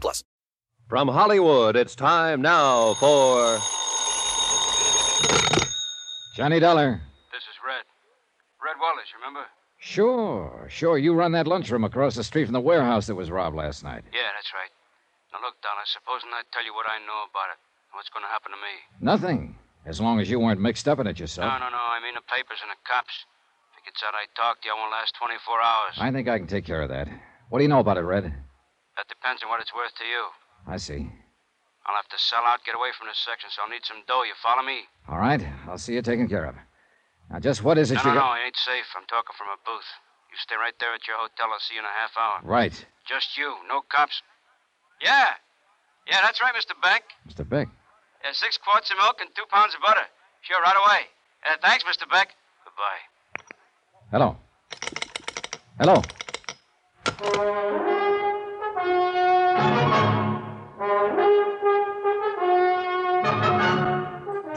plus. From Hollywood, it's time now for... Johnny Dollar. This is Red. Red Wallace, remember? Sure, sure. You run that lunchroom across the street from the warehouse that was robbed last night. Yeah, that's right. Now look, Dollar, supposing I tell you what I know about it. What's going to happen to me? Nothing. As long as you weren't mixed up in it yourself. No, no, no. I mean the papers and the cops. If it gets out I talked to you, I won't last 24 hours. I think I can take care of that. What do you know about it, Red? That depends on what it's worth to you. I see. I'll have to sell out, get away from this section, so I'll need some dough. You follow me? All right. I'll see you taken care of. Now, just what is it no, you no, got? no. It ain't safe. I'm talking from a booth. You stay right there at your hotel. I'll see you in a half hour. Right. Just you. No cops. Yeah. Yeah, that's right, Mr. Beck. Mr. Beck. Yeah, six quarts of milk and two pounds of butter. Sure, right away. Uh, thanks, Mr. Beck. Goodbye. Hello. Hello.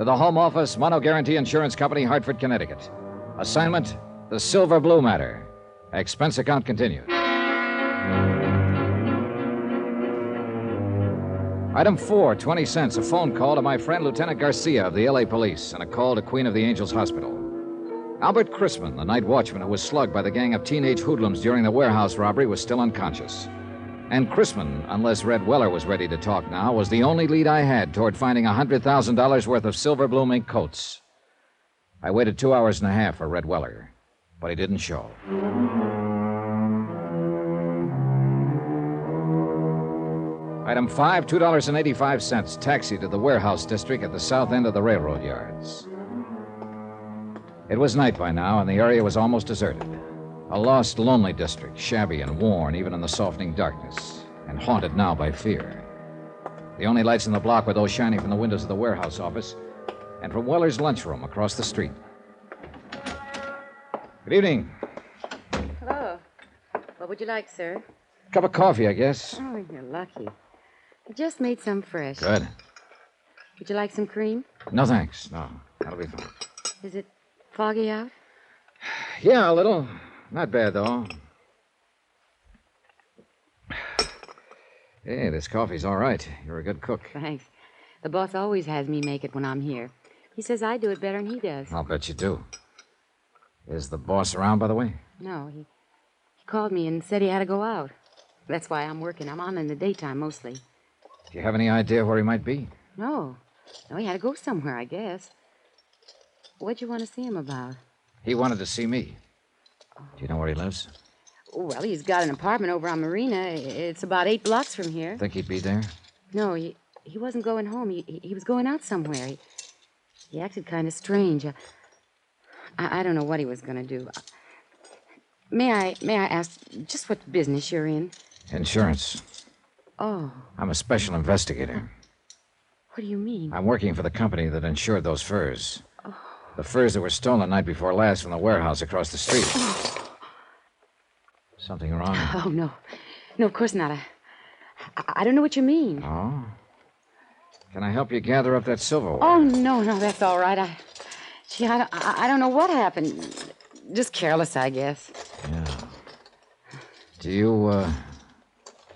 to the Home Office, Mono Guarantee Insurance Company, Hartford, Connecticut. Assignment The Silver Blue Matter. Expense account continued. Item four, 20 cents. A phone call to my friend Lieutenant Garcia of the LA Police and a call to Queen of the Angels Hospital. Albert Chrisman, the night watchman who was slugged by the gang of teenage hoodlums during the warehouse robbery, was still unconscious. And Chrisman, unless Red Weller was ready to talk now, was the only lead I had toward finding $100,000 worth of silver blue mink coats. I waited two hours and a half for Red Weller, but he didn't show. Item five, $2.85. Taxi to the warehouse district at the south end of the railroad yards. It was night by now, and the area was almost deserted. A lost, lonely district, shabby and worn even in the softening darkness, and haunted now by fear. The only lights in the block were those shining from the windows of the warehouse office and from Weller's lunchroom across the street. Good evening. Hello. What would you like, sir? A Cup of coffee, I guess. Oh, you're lucky. I just made some fresh. Good. Would you like some cream? No, thanks. No, that'll be fine. Is it foggy out? Yeah, a little. Not bad, though. Hey, this coffee's all right. You're a good cook. Thanks. The boss always has me make it when I'm here. He says I do it better than he does. I'll bet you do. Is the boss around, by the way? No, he, he called me and said he had to go out. That's why I'm working. I'm on in the daytime mostly. Do you have any idea where he might be? No. No, he had to go somewhere, I guess. What'd you want to see him about? He wanted to see me. Do you know where he lives? Oh, well, he's got an apartment over on Marina. It's about eight blocks from here. Think he'd be there? No, he he wasn't going home. He he, was going out somewhere. He, he acted kind of strange. I, I I don't know what he was going to do. Uh, may I may I ask just what business you're in? Insurance. Oh, I'm a special investigator. what do you mean? I'm working for the company that insured those furs. The furs that were stolen the night before last from the warehouse across the street. Something wrong? Oh no, no, of course not. I, I, I don't know what you mean. Oh? Can I help you gather up that silverware? Oh, no, no, that's all right. I, gee, I, don't- I, I don't know what happened. Just careless, I guess. Yeah. Do you, uh,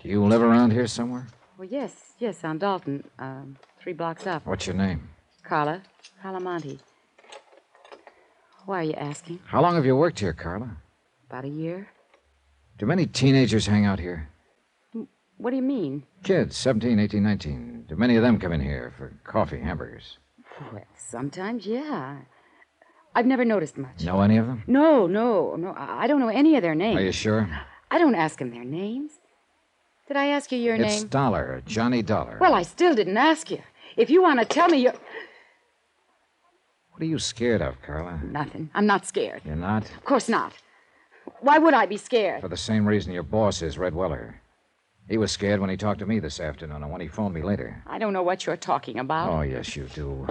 do you live around here somewhere? Well, yes, yes, on Dalton, um, three blocks up. What's your name? Carla, Carla Monte. Why are you asking? How long have you worked here, Carla? About a year? Do many teenagers hang out here? What do you mean? Kids, 17, 18, 19. Do many of them come in here for coffee, hamburgers? Well, sometimes, yeah. I've never noticed much. Know any of them? No, no, no. I don't know any of their names. Are you sure? I don't ask them their names. Did I ask you your it's name? It's Dollar, Johnny Dollar. Well, I still didn't ask you. If you want to tell me your. What are you scared of, Carla? Nothing. I'm not scared. You're not? Of course not. Why would I be scared? For the same reason your boss is, Red Weller. He was scared when he talked to me this afternoon and when he phoned me later. I don't know what you're talking about. Oh, yes, you do.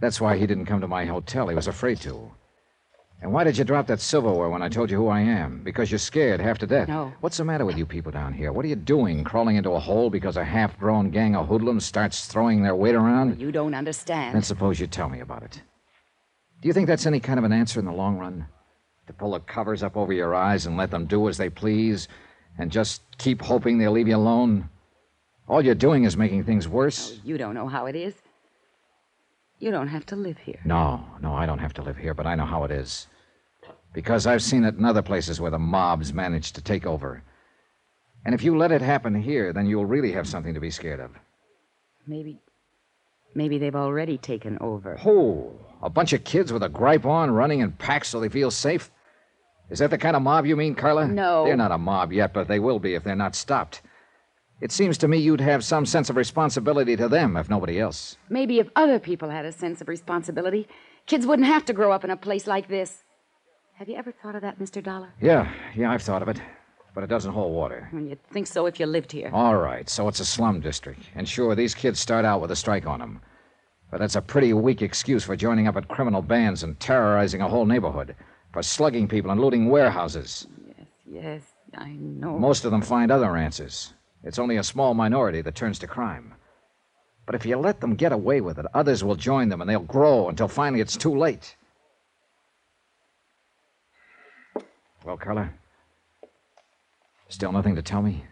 That's why he didn't come to my hotel. He was afraid to. And why did you drop that silverware when I told you who I am? Because you're scared half to death. No. What's the matter with you people down here? What are you doing? Crawling into a hole because a half grown gang of hoodlums starts throwing their weight around? You don't understand. Then suppose you tell me about it. Do you think that's any kind of an answer in the long run? To pull the covers up over your eyes and let them do as they please and just keep hoping they'll leave you alone? All you're doing is making things worse. You don't know how it is. You don't have to live here. No, no, I don't have to live here, but I know how it is. Because I've seen it in other places where the mobs manage to take over. And if you let it happen here, then you'll really have something to be scared of. Maybe. Maybe they've already taken over. Who? A bunch of kids with a gripe on running in packs so they feel safe? Is that the kind of mob you mean, Carla? No. They're not a mob yet, but they will be if they're not stopped. It seems to me you'd have some sense of responsibility to them, if nobody else. Maybe if other people had a sense of responsibility, kids wouldn't have to grow up in a place like this. Have you ever thought of that, Mr. Dollar? Yeah, yeah, I've thought of it. But it doesn't hold water. Well, you'd think so if you lived here. All right, so it's a slum district. And sure, these kids start out with a strike on them. But that's a pretty weak excuse for joining up at criminal bands and terrorizing a whole neighborhood, for slugging people and looting warehouses. Yes, yes, I know. Most of them find other answers. It's only a small minority that turns to crime. But if you let them get away with it, others will join them and they'll grow until finally it's too late. Well, Carla, still nothing to tell me?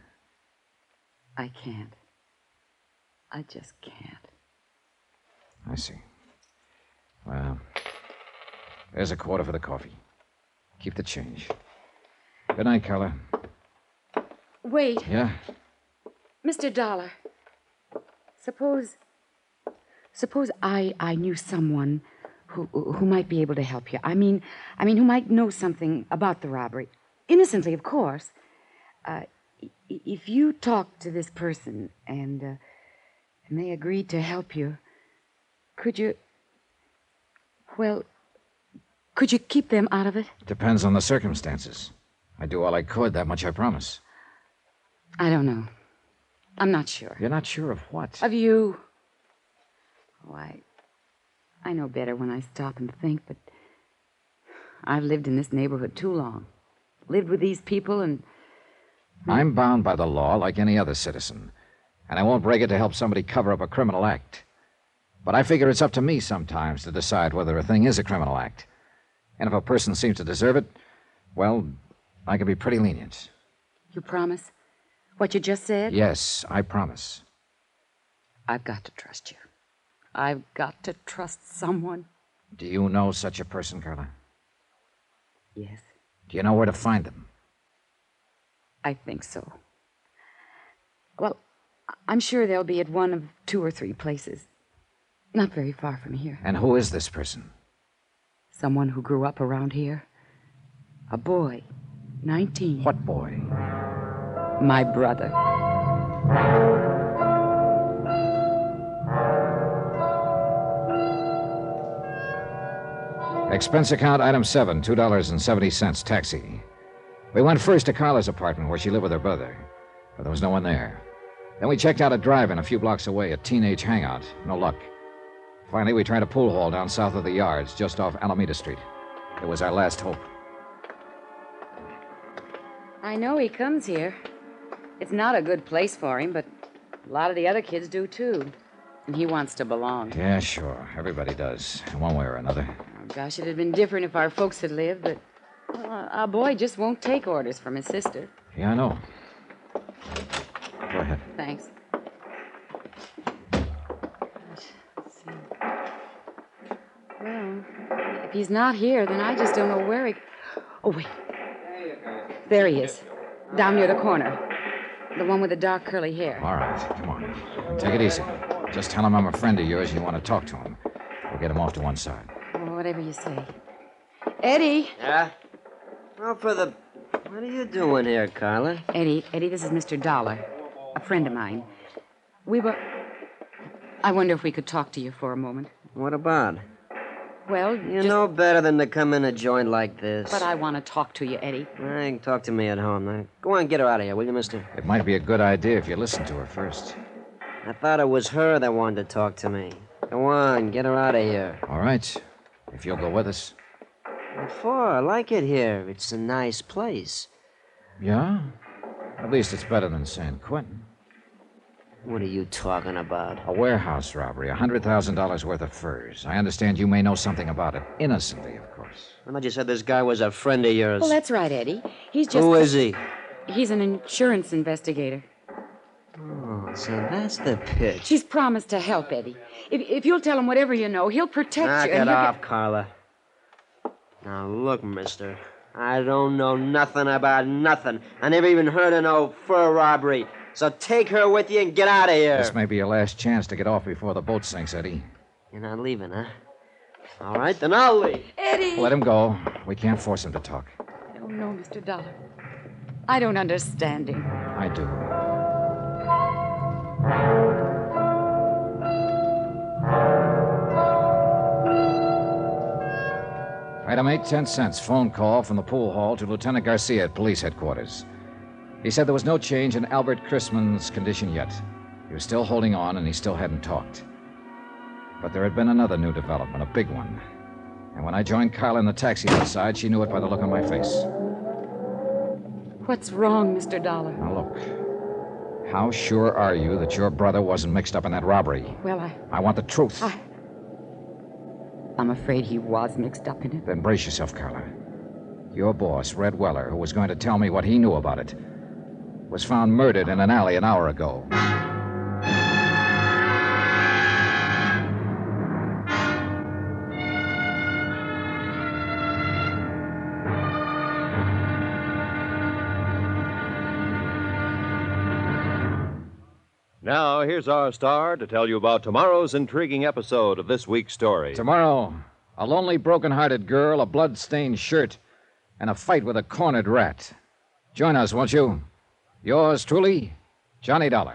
I can't. I just can't. I see. Well, there's a quarter for the coffee. Keep the change. Good night, Carla. Wait, Yeah? Mr. Dollar. Suppose. Suppose I, I knew someone who, who might be able to help you. I mean, I mean, who might know something about the robbery. Innocently, of course. Uh, if you talked to this person and, uh, and they agreed to help you, could you. Well, could you keep them out of it? Depends on the circumstances. I do all I could, that much I promise. I don't know. I'm not sure. You're not sure of what? Of you. Why, I know better when I stop and think, but I've lived in this neighborhood too long. Lived with these people and. I'm bound by the law like any other citizen, and I won't break it to help somebody cover up a criminal act. But I figure it's up to me sometimes to decide whether a thing is a criminal act. And if a person seems to deserve it, well, I can be pretty lenient. You promise? What you just said? Yes, I promise. I've got to trust you. I've got to trust someone. Do you know such a person, Carla? Yes, Do you know where to find them? I think so. Well, I'm sure they'll be at one of two or three places. Not very far from here. And who is this person? Someone who grew up around here. A boy, 19. What boy? My brother. Expense account item seven, $2.70, taxi. We went first to Carla's apartment where she lived with her brother, but there was no one there. Then we checked out a drive-in a few blocks away, a teenage hangout. No luck. Finally, we tried a pool hall down south of the yards, just off Alameda Street. It was our last hope. I know he comes here. It's not a good place for him, but a lot of the other kids do too. And he wants to belong. Yeah, sure. Everybody does, in one way or another. Gosh, it'd have been different if our folks had lived, but well, our boy just won't take orders from his sister. Yeah, I know. Go ahead. Thanks. Let's see. Well, if he's not here, then I just don't know where he. Oh, wait. There he is. Down near the corner. The one with the dark curly hair. All right, come on. Take it easy. Just tell him I'm a friend of yours and you want to talk to him. We'll get him off to one side. Well, whatever you say. Eddie. Yeah? Well, for the. What are you doing here, Carla? Eddie, Eddie, this is Mr. Dollar, a friend of mine. We were. I wonder if we could talk to you for a moment. What about? Well, You just- know better than to come in a joint like this. But I want to talk to you, Eddie. I can talk to me at home. Now, go on, get her out of here, will you, mister? It might be a good idea if you listen to her first. I thought it was her that wanted to talk to me. Go on, get her out of here. All right. If you'll go with us. What for? I like it here. It's a nice place. Yeah? At least it's better than San Quentin. What are you talking about? A warehouse robbery, a $100,000 worth of furs. I understand you may know something about it. Innocently, of course. I thought you said this guy was a friend of yours. Well, that's right, Eddie. He's just. Who is he? He's an insurance investigator. So that's the pitch. She's promised to help Eddie. If, if you'll tell him whatever you know, he'll protect Knock you. it and he'll off, Carla. Now, look, mister. I don't know nothing about nothing. I never even heard of no fur robbery. So take her with you and get out of here. This may be your last chance to get off before the boat sinks, Eddie. You're not leaving, huh? All right, then I'll leave. Eddie! Let him go. We can't force him to talk. Oh, no, Mr. Dollar. I don't understand him. I do. Item 8, 10 cents. Phone call from the pool hall to Lieutenant Garcia at police headquarters. He said there was no change in Albert Chrisman's condition yet. He was still holding on and he still hadn't talked. But there had been another new development, a big one. And when I joined Carla in the taxi outside, she knew it by the look on my face. What's wrong, Mr. Dollar? Now, look. How sure are you that your brother wasn't mixed up in that robbery? Well, I. I want the truth. I. I'm afraid he was mixed up in it. Then brace yourself, Carla. Your boss, Red Weller, who was going to tell me what he knew about it, was found murdered in an alley an hour ago. Now, here's our star to tell you about tomorrow's intriguing episode of this week's story. Tomorrow, a lonely, broken hearted girl, a blood stained shirt, and a fight with a cornered rat. Join us, won't you? Yours truly, Johnny Dollar.